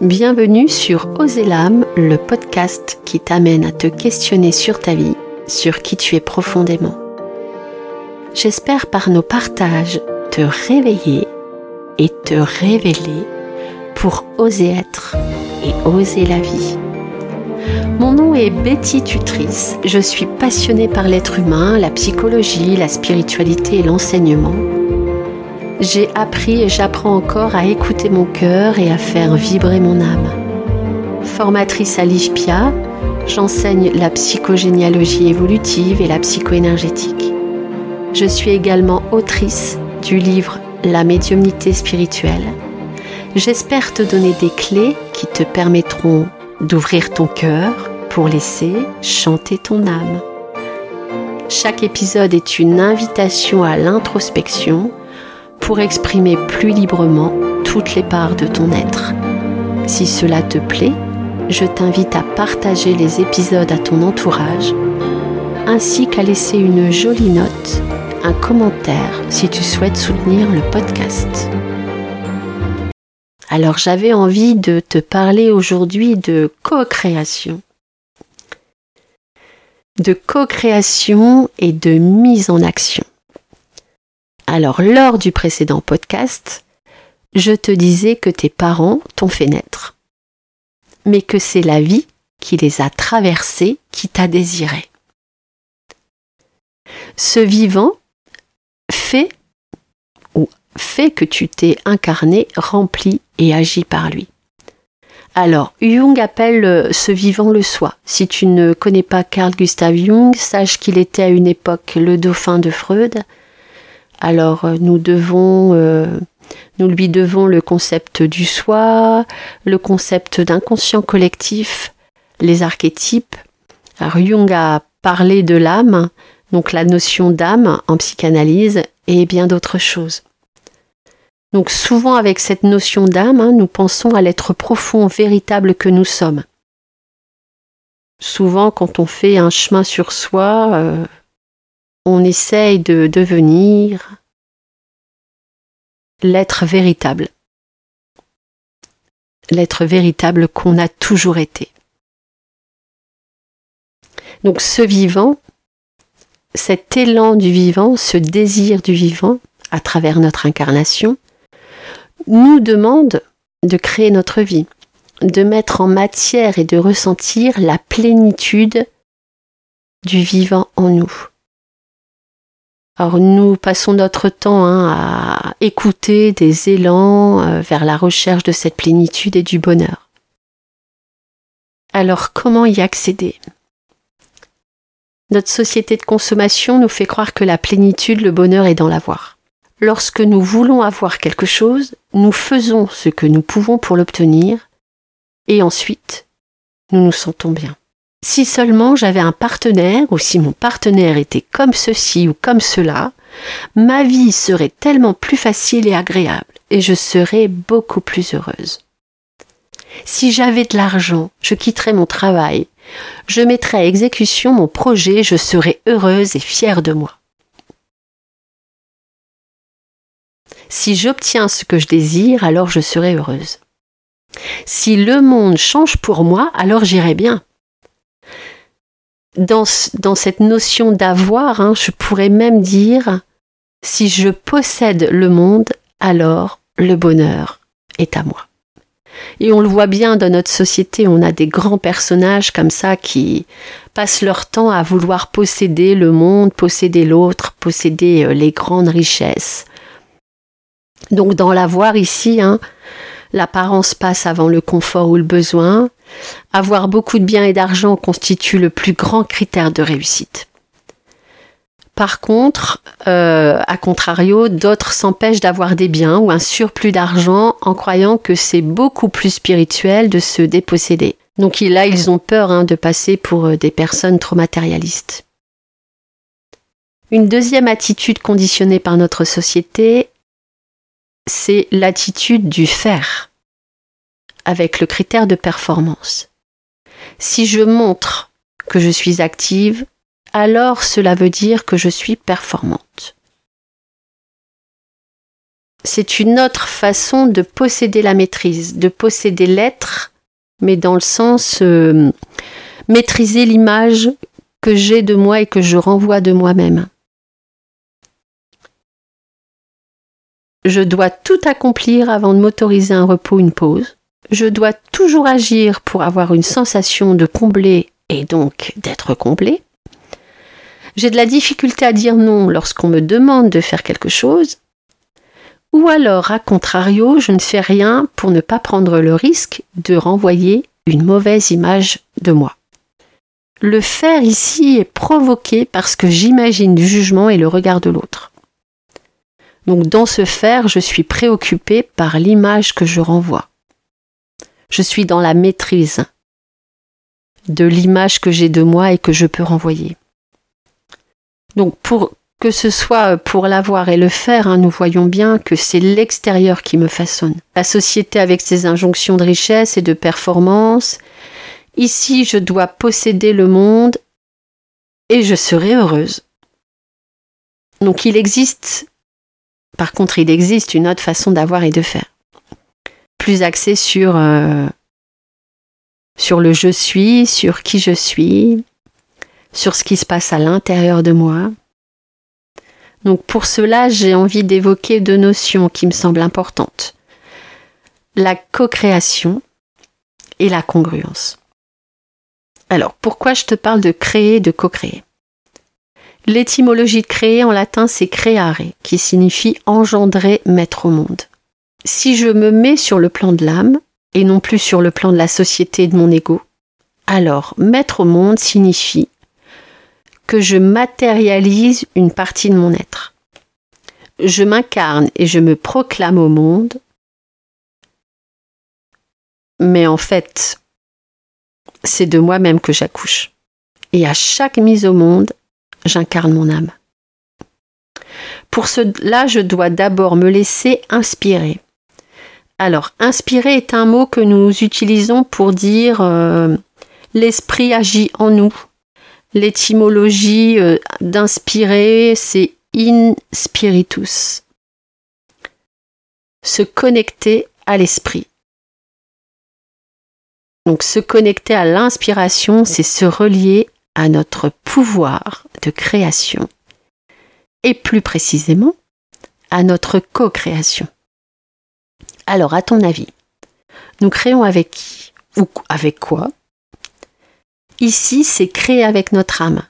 Bienvenue sur Oser l'âme, le podcast qui t'amène à te questionner sur ta vie, sur qui tu es profondément. J'espère par nos partages te réveiller et te révéler pour oser être et oser la vie. Mon nom est Betty Tutrice. Je suis passionnée par l'être humain, la psychologie, la spiritualité et l'enseignement. J'ai appris et j'apprends encore à écouter mon cœur et à faire vibrer mon âme. Formatrice à l'IFPIA, j'enseigne la psychogénéalogie évolutive et la psychoénergétique. Je suis également autrice du livre La médiumnité spirituelle. J'espère te donner des clés qui te permettront d'ouvrir ton cœur pour laisser chanter ton âme. Chaque épisode est une invitation à l'introspection pour exprimer plus librement toutes les parts de ton être. Si cela te plaît, je t'invite à partager les épisodes à ton entourage, ainsi qu'à laisser une jolie note, un commentaire si tu souhaites soutenir le podcast. Alors j'avais envie de te parler aujourd'hui de co-création. De co-création et de mise en action. Alors lors du précédent podcast, je te disais que tes parents t'ont fait naître, mais que c'est la vie qui les a traversés qui t'a désiré. Ce vivant fait ou fait que tu t'es incarné, rempli et agi par lui. Alors, Jung appelle euh, ce vivant le soi. Si tu ne connais pas Carl Gustav Jung, sache qu'il était à une époque le dauphin de Freud. Alors, euh, euh, nous lui devons le concept du soi, le concept d'inconscient collectif, les archétypes. Alors, Jung a parlé de l'âme, donc la notion d'âme en psychanalyse et bien d'autres choses. Donc souvent avec cette notion d'âme, hein, nous pensons à l'être profond, véritable que nous sommes. Souvent quand on fait un chemin sur soi, euh, on essaye de devenir l'être véritable. L'être véritable qu'on a toujours été. Donc ce vivant, cet élan du vivant, ce désir du vivant, à travers notre incarnation, nous demande de créer notre vie, de mettre en matière et de ressentir la plénitude du vivant en nous. Alors nous passons notre temps hein, à écouter des élans euh, vers la recherche de cette plénitude et du bonheur. Alors comment y accéder? Notre société de consommation nous fait croire que la plénitude, le bonheur est dans l'avoir. Lorsque nous voulons avoir quelque chose, nous faisons ce que nous pouvons pour l'obtenir, et ensuite, nous nous sentons bien. Si seulement j'avais un partenaire, ou si mon partenaire était comme ceci ou comme cela, ma vie serait tellement plus facile et agréable, et je serais beaucoup plus heureuse. Si j'avais de l'argent, je quitterais mon travail, je mettrais à exécution mon projet, je serais heureuse et fière de moi. Si j'obtiens ce que je désire, alors je serai heureuse. Si le monde change pour moi, alors j'irai bien. Dans, cette notion d'avoir, hein, je pourrais même dire, si je possède le monde, alors le bonheur est à moi. Et on le voit bien dans notre société, on a des grands personnages comme ça qui passent leur temps à vouloir posséder le monde, posséder l'autre, posséder euh, les grandes richesses, donc dans l'avoir ici, hein, l'apparence passe avant le confort ou le besoin. Avoir beaucoup de biens et d'argent constitue le plus grand critère de réussite. Par contre, euh, à contrario, d'autres s'empêchent d'avoir des biens ou un surplus d'argent en croyant que c'est beaucoup plus spirituel de se déposséder. Donc là, ils ont peur hein, de passer pour euh, des personnes trop matérialistes. Une deuxième attitude conditionnée par notre société c'est l'attitude du faire avec le critère de performance. Si je montre que je suis active, alors cela veut dire que je suis performante. c'est une autre façon de posséder la maîtrise, de posséder l'être, mais dans le sens euh, maîtriser l'image que j'ai de moi et que je renvoie de moi-même. Je dois tout accomplir avant de m'autoriser un repos, une pause. Je dois toujours agir pour avoir une sensation de combler et donc d'être comblé. J'ai de la difficulté à dire non lorsqu'on me demande de faire quelque chose. Ou alors, à contrario, je ne fais rien pour ne pas prendre le risque de renvoyer une mauvaise image de moi. Le faire ici est provoqué parce que j'imagine du jugement et le regard de l'autre. Donc dans ce faire, je suis préoccupé par l'image que je renvoie. Je suis dans la maîtrise de l'image que j'ai de moi et que je peux renvoyer. Donc pour que ce soit pour l'avoir et le faire, hein, nous voyons bien que c'est l'extérieur qui me façonne. La société avec ses injonctions de richesse et de performance. Ici, je dois posséder le monde et je serai heureuse. Donc il existe, par contre, il existe une autre façon d'avoir et de faire. Plus axée sur, euh, sur le je suis, sur qui je suis, sur ce qui se passe à l'intérieur de moi. Donc pour cela, j'ai envie d'évoquer deux notions qui me semblent importantes. La co-création et la congruence. Alors, pourquoi je te parle de créer de co-créer? L'étymologie de créer en latin, c'est creare, qui signifie engendrer, mettre au monde. Si je me mets sur le plan de l'âme, et non plus sur le plan de la société et de mon ego, alors mettre au monde signifie que je matérialise une partie de mon être. Je m'incarne et je me proclame au monde, mais en fait, c'est de moi-même que j'accouche. Et à chaque mise au monde, j'incarne mon âme. Pour cela, je dois d'abord me laisser inspirer. Alors, inspirer est un mot que nous utilisons pour dire euh, l'esprit agit en nous, L'étymologie euh, d'inspirer, c'est in spiritus. Se connecter à l'esprit. Donc se connecter à l'inspiration, c'est se relier à notre pouvoir de création et plus précisément à notre co-création. Alors à ton avis, nous créons avec qui ou avec quoi? Ici, c'est créer avec notre âme,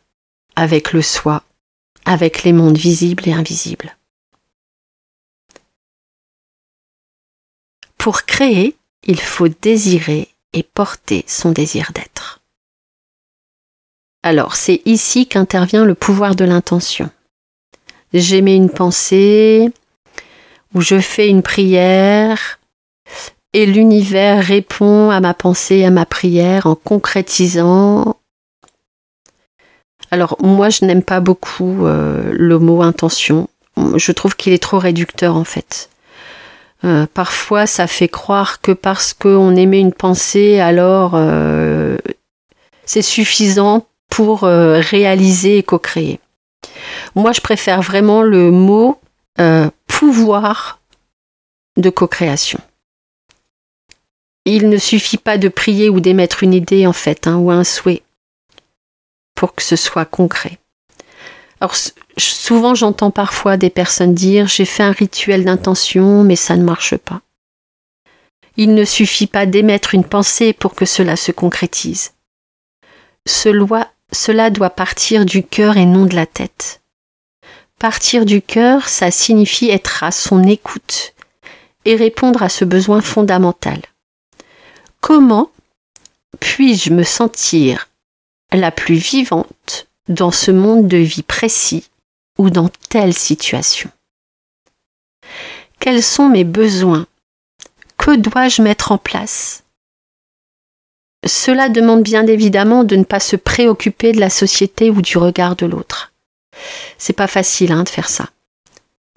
avec le soi, avec les mondes visibles et invisibles. Pour créer, il faut désirer et porter son désir d'être. Alors, c'est ici qu'intervient le pouvoir de l'intention. J'émets une pensée, ou je fais une prière, et l'univers répond à ma pensée, à ma prière en concrétisant. Alors moi, je n'aime pas beaucoup euh, le mot intention. Je trouve qu'il est trop réducteur en fait. Euh, parfois, ça fait croire que parce qu'on émet une pensée, alors euh, c'est suffisant pour réaliser et co-créer. Moi, je préfère vraiment le mot pouvoir de co-création il ne suffit pas de prier ou d'émettre une idée en fait, hein, ou un souhait, pour que ce soit concret. Alors souvent j'entends parfois des personnes dire j'ai fait un rituel d'intention mais ça ne marche pas. Il ne suffit pas d'émettre une pensée pour que cela se concrétise. cela doit partir du cœur et non de la tête. Partir du cœur, ça signifie être à son écoute et répondre à ce besoin fondamental. Comment puis-je me sentir la plus vivante dans ce monde de vie précis ou dans telle situation? Quels sont mes besoins? Que dois-je mettre en place? Cela demande bien évidemment de ne pas se préoccuper de la société ou du regard de l'autre. C'est pas facile hein, de faire ça.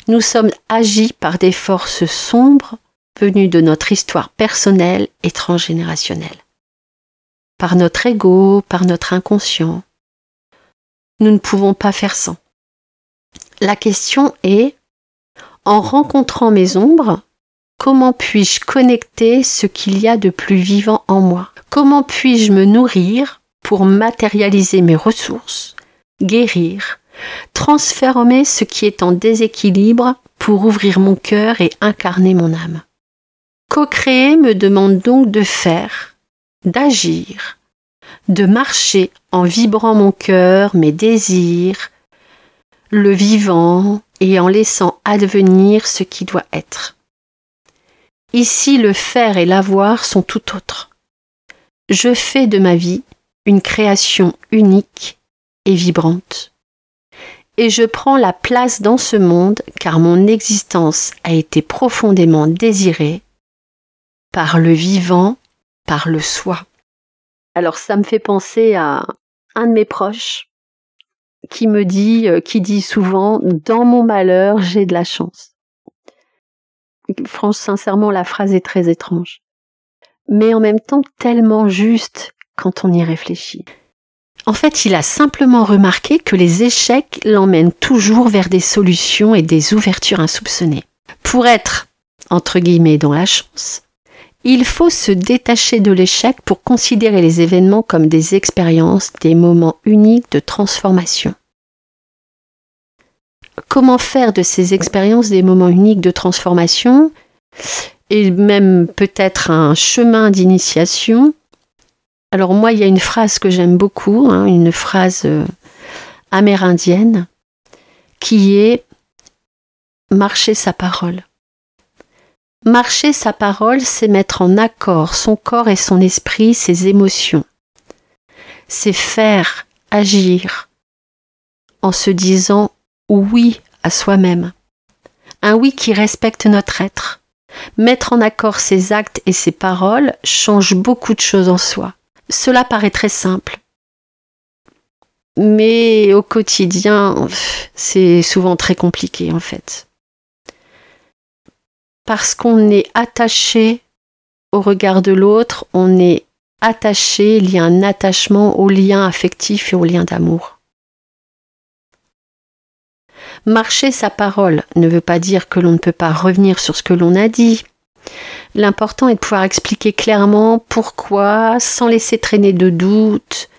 Nous sommes agis par des forces sombres venus de notre histoire personnelle et transgénérationnelle. Par notre ego, par notre inconscient. Nous ne pouvons pas faire sans. La question est, En rencontrant mes ombres, comment puis-je connecter ce qu'il y a de plus vivant en moi? Comment puis-je me nourrir pour matérialiser mes ressources, guérir, transformer ce qui est en déséquilibre pour ouvrir mon cœur et incarner mon âme Co-créer me demande donc de faire, d'agir, de marcher en vibrant mon cœur, mes désirs, le vivant et en laissant advenir ce qui doit être. Ici, le faire et l'avoir sont tout autres. Je fais de ma vie une création unique et vibrante. Et je prends la place dans ce monde car mon existence a été profondément désirée par le vivant, par le soi. Alors ça me fait penser à un de mes proches qui me dit, euh, qui dit souvent, dans mon malheur, j'ai de la chance. Franchement, sincèrement, la phrase est très étrange. Mais en même temps, tellement juste quand on y réfléchit. En fait, il a simplement remarqué que les échecs l'emmènent toujours vers des solutions et des ouvertures insoupçonnées. Pour être, entre guillemets, dans la chance, il faut se détacher de l'échec pour considérer les événements comme des expériences, des moments uniques de transformation. Comment faire de ces expériences des moments uniques de transformation et même peut-être un chemin d'initiation Alors moi, il y a une phrase que j'aime beaucoup, hein, une phrase euh, amérindienne, qui est marcher sa parole. Marcher sa parole, c'est mettre en accord son corps et son esprit, ses émotions. C'est faire, agir, en se disant oui à soi-même. Un oui qui respecte notre être. Mettre en accord ses actes et ses paroles change beaucoup de choses en soi. Cela paraît très simple. Mais au quotidien, c'est souvent très compliqué en fait parce qu'on est attaché au regard de l'autre, on est attaché, il y a un attachement au lien affectif et au lien d'amour. Marcher sa parole ne veut pas dire que l'on ne peut pas revenir sur ce que l'on a dit. L'important est de pouvoir expliquer clairement pourquoi, sans laisser traîner de doutes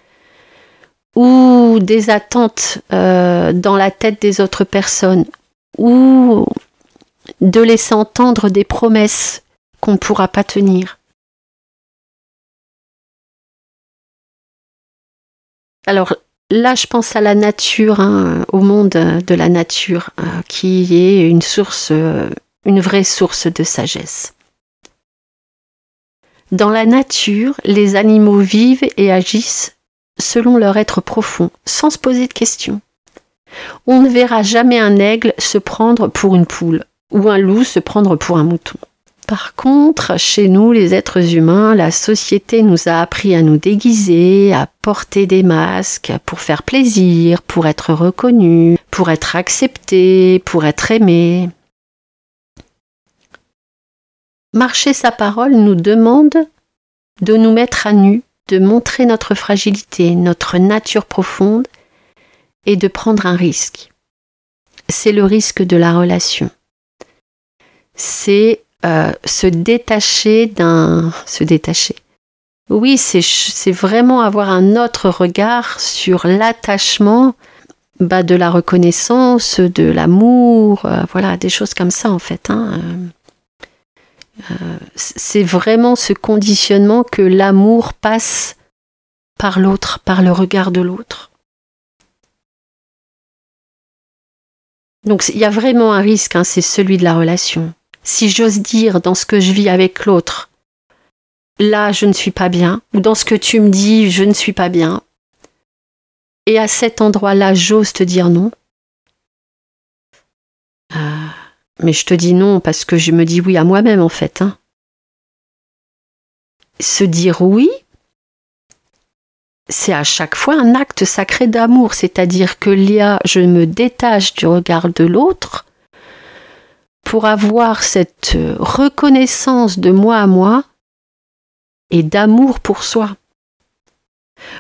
ou des attentes euh, dans la tête des autres personnes, ou de laisser entendre des promesses qu'on ne pourra pas tenir. Alors là, je pense à la nature, hein, au monde de la nature, euh, qui est une source, euh, une vraie source de sagesse. Dans la nature, les animaux vivent et agissent selon leur être profond, sans se poser de questions. On ne verra jamais un aigle se prendre pour une poule ou un loup se prendre pour un mouton. Par contre, chez nous, les êtres humains, la société nous a appris à nous déguiser, à porter des masques pour faire plaisir, pour être reconnus, pour être acceptés, pour être aimés. Marcher sa parole nous demande de nous mettre à nu, de montrer notre fragilité, notre nature profonde et de prendre un risque. C'est le risque de la relation c'est euh, se détacher d'un... se détacher. Oui, c'est vraiment avoir un autre regard sur l'attachement bah, de la reconnaissance, de l'amour, euh, voilà, des choses comme ça en fait. Hein. Euh, c'est vraiment ce conditionnement que l'amour passe par l'autre, par le regard de l'autre. Donc il y a vraiment un risque, hein, c'est celui de la relation si j'ose dire, dans ce que je vis avec l'autre, là, je ne suis pas bien, ou dans ce que tu me dis, je ne suis pas bien, et à cet endroit-là, j'ose te dire non. Mais je te dis non parce que je me dis oui à moi-même, en fait. Hein. Se dire oui, c'est à chaque fois un acte sacré d'amour, c'est-à-dire que là, je me détache du regard de l'autre pour avoir cette euh, reconnaissance de moi à moi et d'amour pour soi.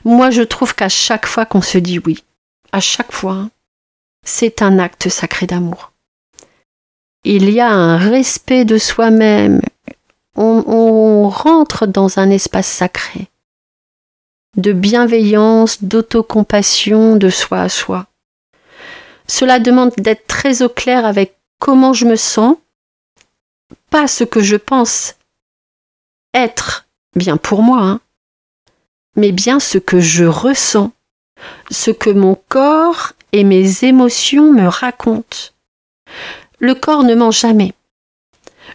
Moi, je trouve qu'à chaque fois qu'on se dit oui, à chaque fois, c'est un acte sacré d'amour. Il y a un respect de soi-même. On, rentre dans un espace sacré de bienveillance, d'autocompassion de soi à soi. Cela demande d'être très au clair avec comment je me sens, pas ce que je pense être bien pour moi, hein, mais bien ce que je ressens, ce que mon corps et mes émotions me racontent. Le corps ne ment jamais.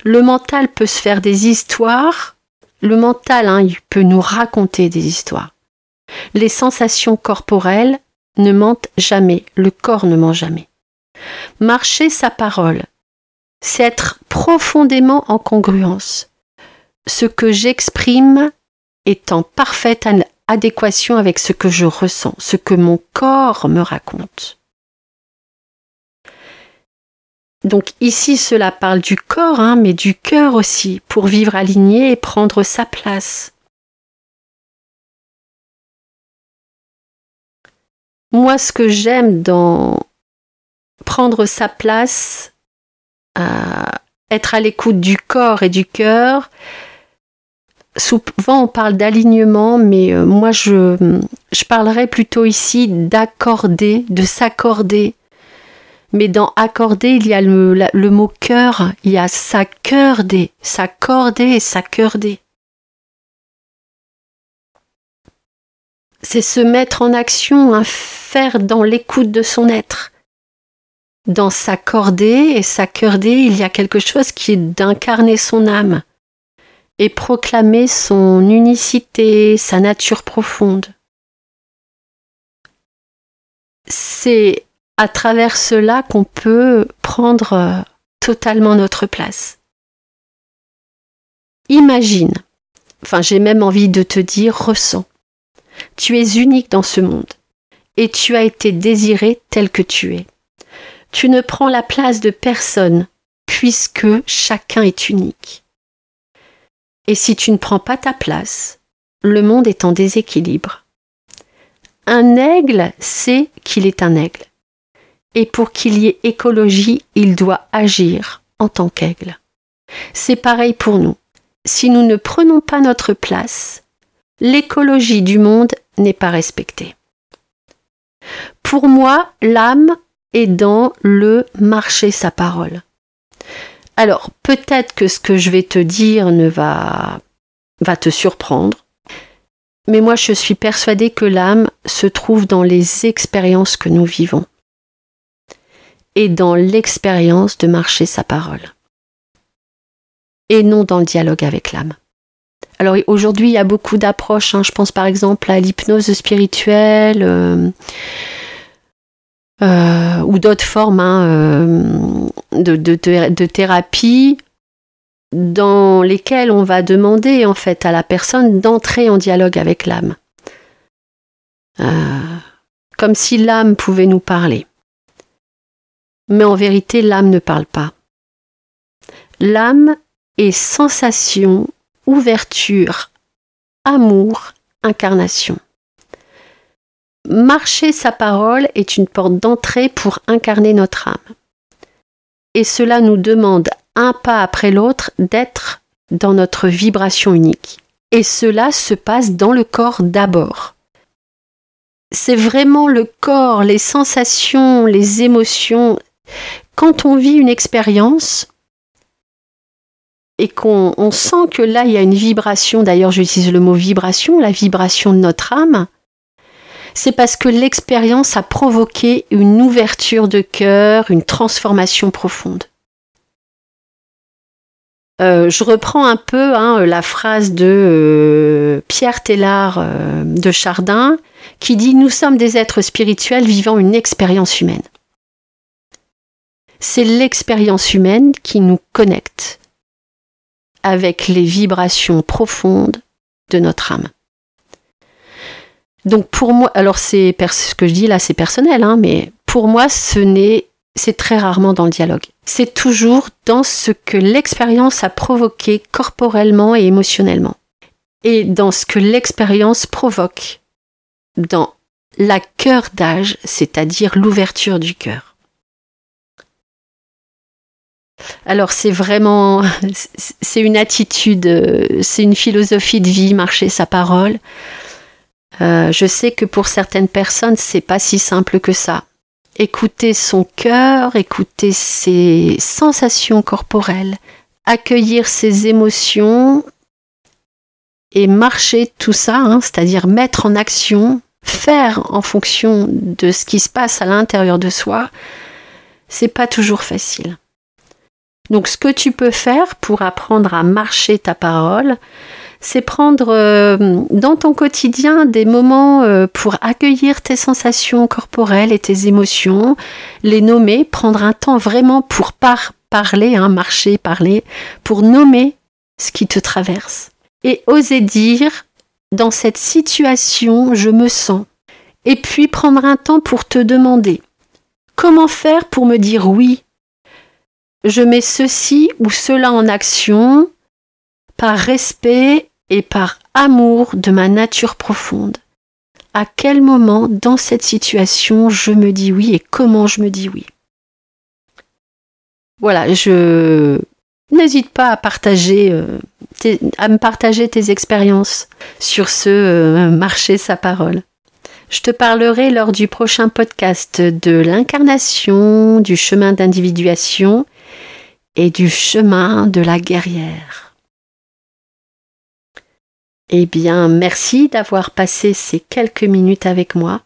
Le mental peut se faire des histoires. Le mental, hein, il peut nous raconter des histoires. Les sensations corporelles ne mentent jamais. Le corps ne ment jamais. Marcher sa parole, c'est être profondément en congruence. Ce que j'exprime est en parfaite adéquation avec ce que je ressens, ce que mon corps me raconte. Donc ici, cela parle du corps, hein, mais du cœur aussi, pour vivre aligné et prendre sa place. Moi, ce que j'aime dans prendre sa place, être à l'écoute du corps et du cœur, souvent on parle d'alignement, mais euh, moi je, je parlerais plutôt ici d'accorder, de s'accorder. Mais dans accorder, il y a le, mot cœur, il y a s'accorder, s'accorder et s'accorder. C'est se mettre en action, un faire dans l'écoute de son être. Dans s'accorder et s'accorder, il y a quelque chose qui est d'incarner son âme et proclamer son unicité, sa nature profonde. C'est à travers cela qu'on peut prendre euh, totalement notre place. Imagine, enfin j'ai même envie de te dire, ressens. Tu es unique dans ce monde et tu as été désiré tel que tu es. Tu ne prends la place de personne puisque chacun est unique. Et si tu ne prends pas ta place, le monde est en déséquilibre. Un aigle sait qu'il est un aigle. Et pour qu'il y ait écologie, il doit agir en tant qu'aigle. C'est pareil pour nous. Si nous ne prenons pas notre place, l'écologie du monde n'est pas respectée. Pour moi, l'âme est dans le marcher sa parole. Alors, peut-être que ce que je vais te dire ne va, va te surprendre, mais moi je suis persuadée que l'âme se trouve dans les expériences que nous vivons et dans l'expérience de marcher sa parole, et non dans le dialogue avec l'âme. Alors aujourd'hui, il y a beaucoup d'approches. Hein. Je pense par exemple à l'hypnose spirituelle, euh, euh, ou d'autres formes hein, euh, de, thérapie dans lesquelles on va demander en fait à la personne d'entrer en dialogue avec l'âme. Comme si l'âme pouvait nous parler. Mais en vérité, l'âme ne parle pas. L'âme est sensation, ouverture, amour, incarnation. Marcher sa parole est une porte d'entrée pour incarner notre âme. Et cela nous demande, un pas après l'autre, d'être dans notre vibration unique. Et cela se passe dans le corps d'abord. C'est vraiment le corps, les sensations, les émotions. Quand on vit une expérience et qu'on sent que là, il y a une vibration, d'ailleurs j'utilise le mot vibration, la vibration de notre âme, c'est parce que l'expérience a provoqué une ouverture de cœur, une transformation profonde. Euh, je reprends un peu hein, la phrase de euh, Pierre Tellard euh, de Chardin qui dit Nous sommes des êtres spirituels vivant une expérience humaine. C'est l'expérience humaine qui nous connecte avec les vibrations profondes de notre âme. Donc pour moi, alors c'est ce que je dis là, c'est personnel, hein, mais pour moi, ce n'est, c'est très rarement dans le dialogue. C'est toujours dans ce que l'expérience a provoqué corporellement et émotionnellement, et dans ce que l'expérience provoque, dans la cœur d'âge, c'est-à-dire l'ouverture du cœur. Alors c'est vraiment, c'est une attitude, c'est une philosophie de vie, marcher sa parole. Euh, je sais que pour certaines personnes, c'est pas si simple que ça. Écouter son cœur, écouter ses sensations corporelles, accueillir ses émotions et marcher tout ça, hein, c'est-à-dire mettre en action, faire en fonction de ce qui se passe à l'intérieur de soi, c'est pas toujours facile. Donc ce que tu peux faire pour apprendre à marcher ta parole, c'est prendre euh, dans ton quotidien des moments euh, pour accueillir tes sensations corporelles et tes émotions, les nommer, prendre un temps vraiment pour parler, hein, marcher, parler, pour nommer ce qui te traverse. Et oser dire, dans cette situation, je me sens. Et puis prendre un temps pour te demander, comment faire pour me dire oui? Je mets ceci ou cela en action par respect et par amour de ma nature profonde. À quel moment dans cette situation je me dis oui et comment je me dis oui? Voilà, je n'hésite pas à partager, euh, me partager tes expériences sur ce euh, marcher sa parole. Je te parlerai lors du prochain podcast de l'incarnation, du chemin d'individuation et du chemin de la guerrière. Eh bien, merci d'avoir passé ces quelques minutes avec moi.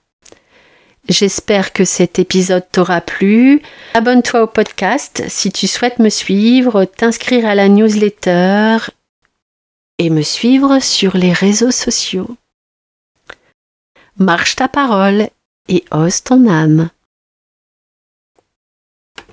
J'espère que cet épisode t'aura plu. Abonne-toi au podcast si tu souhaites me suivre, t'inscrire à la newsletter et me suivre sur les réseaux sociaux. Marche ta parole et ose ton âme.